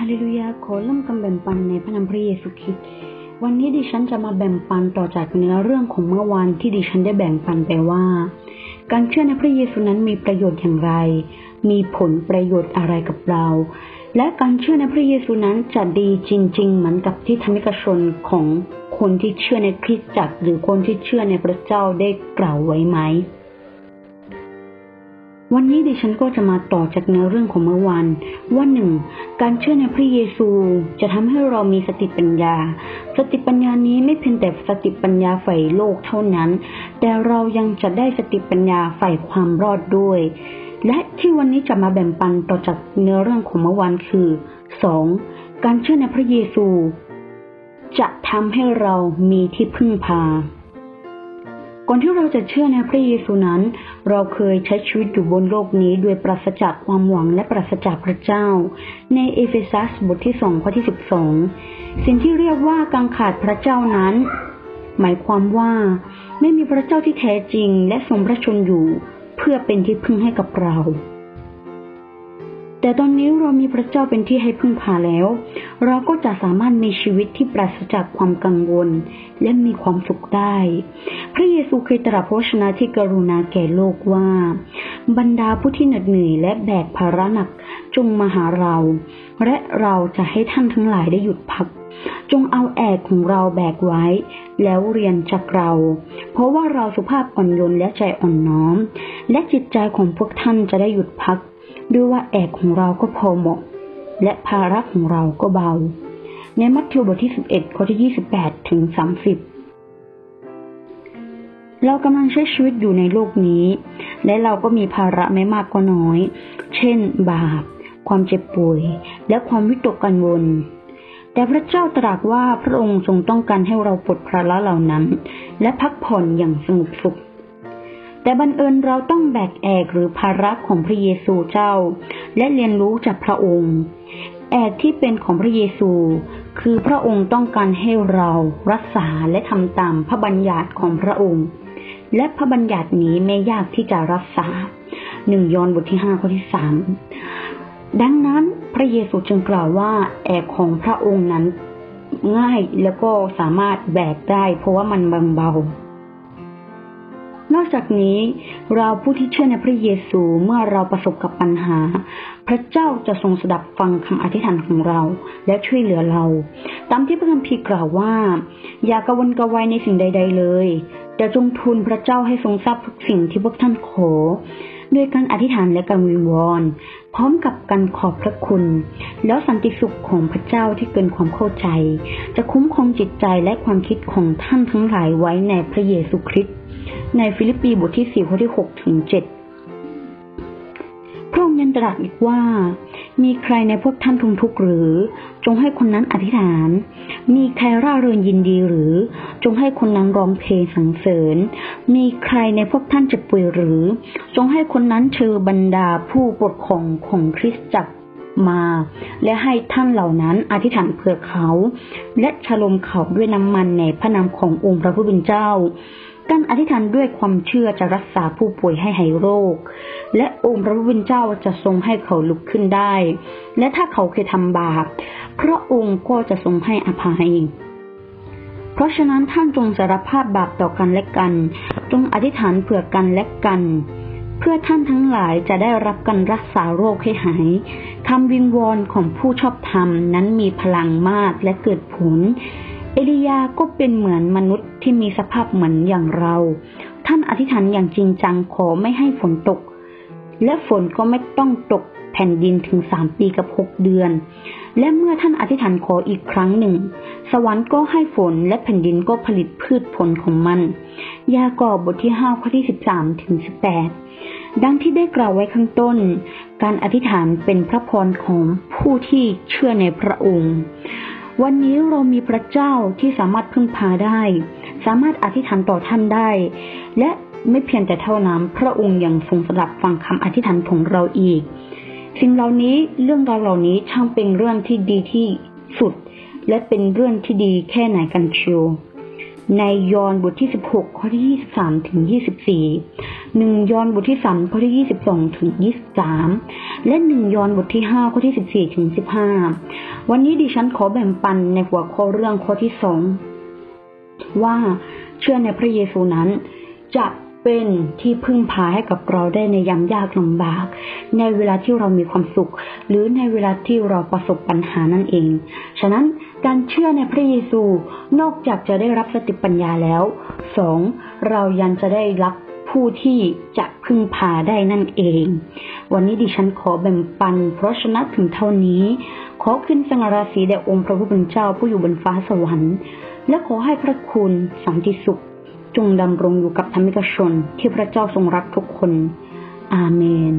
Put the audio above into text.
ฮาเลลูยาขอเริ่มคำแบ่งปันในพระนามพระเยซูคริสต์วันนี้ดิฉันจะมาแบ่งปันต่อจากเนื้อเรื่องของเมื่อวานที่ดิฉันได้แบ่งปันไปว่า การเชื่อในพระเยซูนั้นมีประโยชน์อย่างไร มีผลประโยชน์อะไรกับเรา และการเชื่อในพระเยซูนั้นจะดีจริง ๆ เหมือนกับที่ธรรมิกชนของคนที่เชื่อในคริสตจักรหรือคนที่เชื่อในพระเจ้าได้กล่าวไว้ไหม วันนี้ดิฉันก็จะมาต่อจากเนื้อเรื่องของเมื่อวานว่าหนึ่งการเชื่อในพระเยซูจะทำให้เรามีสติปัญญา สติปัญญานี้ไม่เพียงแต่สติปัญญาฝ่ายโลกเท่านั้น แต่เรายังจะได้สติปัญญาฝ่ายความรอดด้วย และที่วันนี้จะมาแบ่งปันต่อจากเนื้อเรื่องของเมื่อวานคือสองการเชื่อในพระเยซู จะทำให้เรามีที่พึ่งพา ก่อนที่เราจะเชื่อในพระเยซูนั้น เราเคยใช้ชีวิตอยู่บนโลกนี้ ด้วยปราศจากความหวังและปราศจากพระเจ้า ในเอเฟซัสบทที่สองข้อที่สิบสองสิ่งที่เรียกว่าการขาดพระเจ้านั้น หมายความว่า ไม่มีพระเจ้าที่แท้จริง และทรงพระชนอยู่ เพื่อเป็นที่พึ่งให้กับเราแต่ตอนนี้เรามีพระเจ้าเป็นที่ให้พึ่งพาแล้ว เราก็จะสามารถมีชีวิตที่ปราศจากความกังวล และมีความสุขได้ พระเยซูเคยตรัสพระชนะที่กรุณาแก่โลกว่า บรรดาผู้ที่เหน็ดเหนื่อยและแบกภาระหนักจงมาหาเรา และเราจะให้ท่านทั้งหลายได้หยุดพัก จงเอาแอกของเราแบกไว้ แล้วเรียนจากเรา เพราะว่าเราสุภาพอ่อนโยนและใจอ่อนน้อม และจิตใจของพวกท่านจะได้หยุดพัก ด้วยว่าแอกของเราก็พอเหมาะ และภาระของเราก็เบา ในมัทธิวบทที่ 11 ข้อที่ 28 ถึง 30 เรากำลังใช้ชีวิตอยู่ในโลกนี้ และเราก็มีภาระไม่มากก็น้อย เช่น บาป ความเจ็บป่วย และความวิตกกังวล แต่พระเจ้าตรัสว่าพระองค์ทรงต้องการให้เราปลดภาระเหล่านั้น และพักผ่อนอย่างสงบสุขแต่บังเอิญเราต้องแบกแอกหรือภาระของพระเยซูเจ้า และเรียนรู้จากพระองค์ แอกที่เป็นของพระเยซู คือพระองค์ต้องการให้เรารักษาและทำตามพระบัญญัติของพระองค์ และพระบัญญัตินี้ไม่ยากที่จะรักษาหนึ่งยอห์นบทที่ห้าข้อที่สามดังนั้นพระเยซูจึงกล่าวว่าแอกของพระองค์นั้นง่ายแล้วก็สามารถแบกได้เพราะว่ามันบางเบา นอกจากนี้เราผู้ที่เชื่อในพระเยซูเมื่อเราประสบกับปัญหา พระเจ้าจะทรงสดับฟังคำอธิษฐานของเรา และช่วยเหลือเรา ตามที่พระคัมภีร์กล่าวว่า อย่ากระวนกระวายในสิ่งใด ๆ เลยแต่จงทูลพระเจ้าให้ทรงทราบทุกสิ่งที่พวกท่านขอด้วยการอธิษฐานและการวิงวอนพร้อมกับการขอบพระคุณ แล้วสันติสุขของพระเจ้าที่เกินความเข้าใจ จะคุ้มครองจิตใจและความคิดของท่านทั้งหลายไว้ในพระเยซูคริสต์ ในฟิลิปปีบทที่สี่ข้อที่หกถึงเจ็ดพระองค์ยังตรัสอีกว่า มีใครในพวกท่านทุกทุกข์หรือ จงให้คนนั้นอธิษฐาน มีใครร่าเริงยินดีหรือ จงให้คนนั้นร้องเพลงสรรเสริญ มีใครในพวกท่านเจ็บป่วยหรือ จงให้คนนั้นเชิญบรรดาผู้ปกครองของคริสตจักรมา และให้ท่านเหล่านั้นอธิษฐานเผื่อเขา และฉลมเขาด้วยน้ำมันในพระนามขององค์พระผู้เป็นเจ้า การอธิษฐานด้วยความเชื่อจะรักษาผู้ป่วยให้หายโรค และองค์พระผู้เป็นเจ้าจะทรงให้เขาลุกขึ้นได้ และถ้าเขาเคยทำบาปพระองค์ก็จะทรงให้อภัยเพราะฉะนั้นท่านจงสารภาพบาปต่อกันและกัน จงอธิษฐานเผื่อกันและกัน เพื่อท่านทั้งหลายจะได้รับการรักษาโรคให้หายคำวิงวอนของผู้ชอบธรรมนั้นมีพลังมากและเกิดผล เอลียาก็เป็นเหมือนมนุษย์ที่มีสภาพเหมือนอย่างเรา ท่านอธิษฐานอย่างจริงจังขอไม่ให้ฝนตก และฝนก็ไม่ต้องตกแผ่นดินถึงสามปีกับหกเดือน และเมื่อท่านอธิษฐานขออีกครั้งหนึ่ง สวรรค์ก็ให้ฝนและแผ่นดินก็ผลิตพืชผลของมัน ยากอบบทที่ห้าข้อที่สิบสามถึงสิบแปดดังที่ได้กล่าวไว้ข้างต้น การอธิษฐานเป็นพระพรของผู้ที่เชื่อในพระองค์ วันนี้เรามีพระเจ้าที่สามารถพึ่งพาได้ สามารถอธิษฐานต่อท่านได้ และไม่เพียงแต่เท่านั้น พระองค์ยังทรงสดับฟังคำอธิษฐานของเราอีก สิ่งเหล่านี้เรื่องราวเหล่านี้ช่างเป็นเรื่องที่ดีที่สุด และเป็นเรื่องที่ดีแค่ไหนกันเชียวในยอห์นบทที่ 16 ข้อที่ 23 ถึง 24 1 ยอห์นบทที่ 3 ข้อที่ 22 ถึง 23 และหนึ่งยอห์นบทที่ห้าข้อที่สิบสี่ถึงสิบห้า วันนี้ดิฉันขอแบ่งปันในหัวข้อเรื่องข้อที่สองว่าเชื่อในพระเยซูนั้น จะเป็นที่พึ่งพาให้กับเราได้ในยามยากลำบาก ในเวลาที่เรามีความสุข หรือในเวลาที่เราประสบปัญหานั่นเอง ฉะนั้นการเชื่อในพระเยซูนอกจากจะได้รับสติปัญญาแล้วสองเรายังจะได้รับผู้ที่จะพึ่งพาได้นั่นเอง วันนี้ดิฉันขอแบ่งปัน เพราะชนะถึงเท่านี้ ขอขึ้นสง่าราศีแด่องค์พระผู้เป็นเจ้าผู้อยู่บนฟ้าสวรรค์ และขอให้พระคุณสันติสุข จงดำรงอยู่กับธรรมิกชนที่พระเจ้าทรงรักทุกคน อาเมน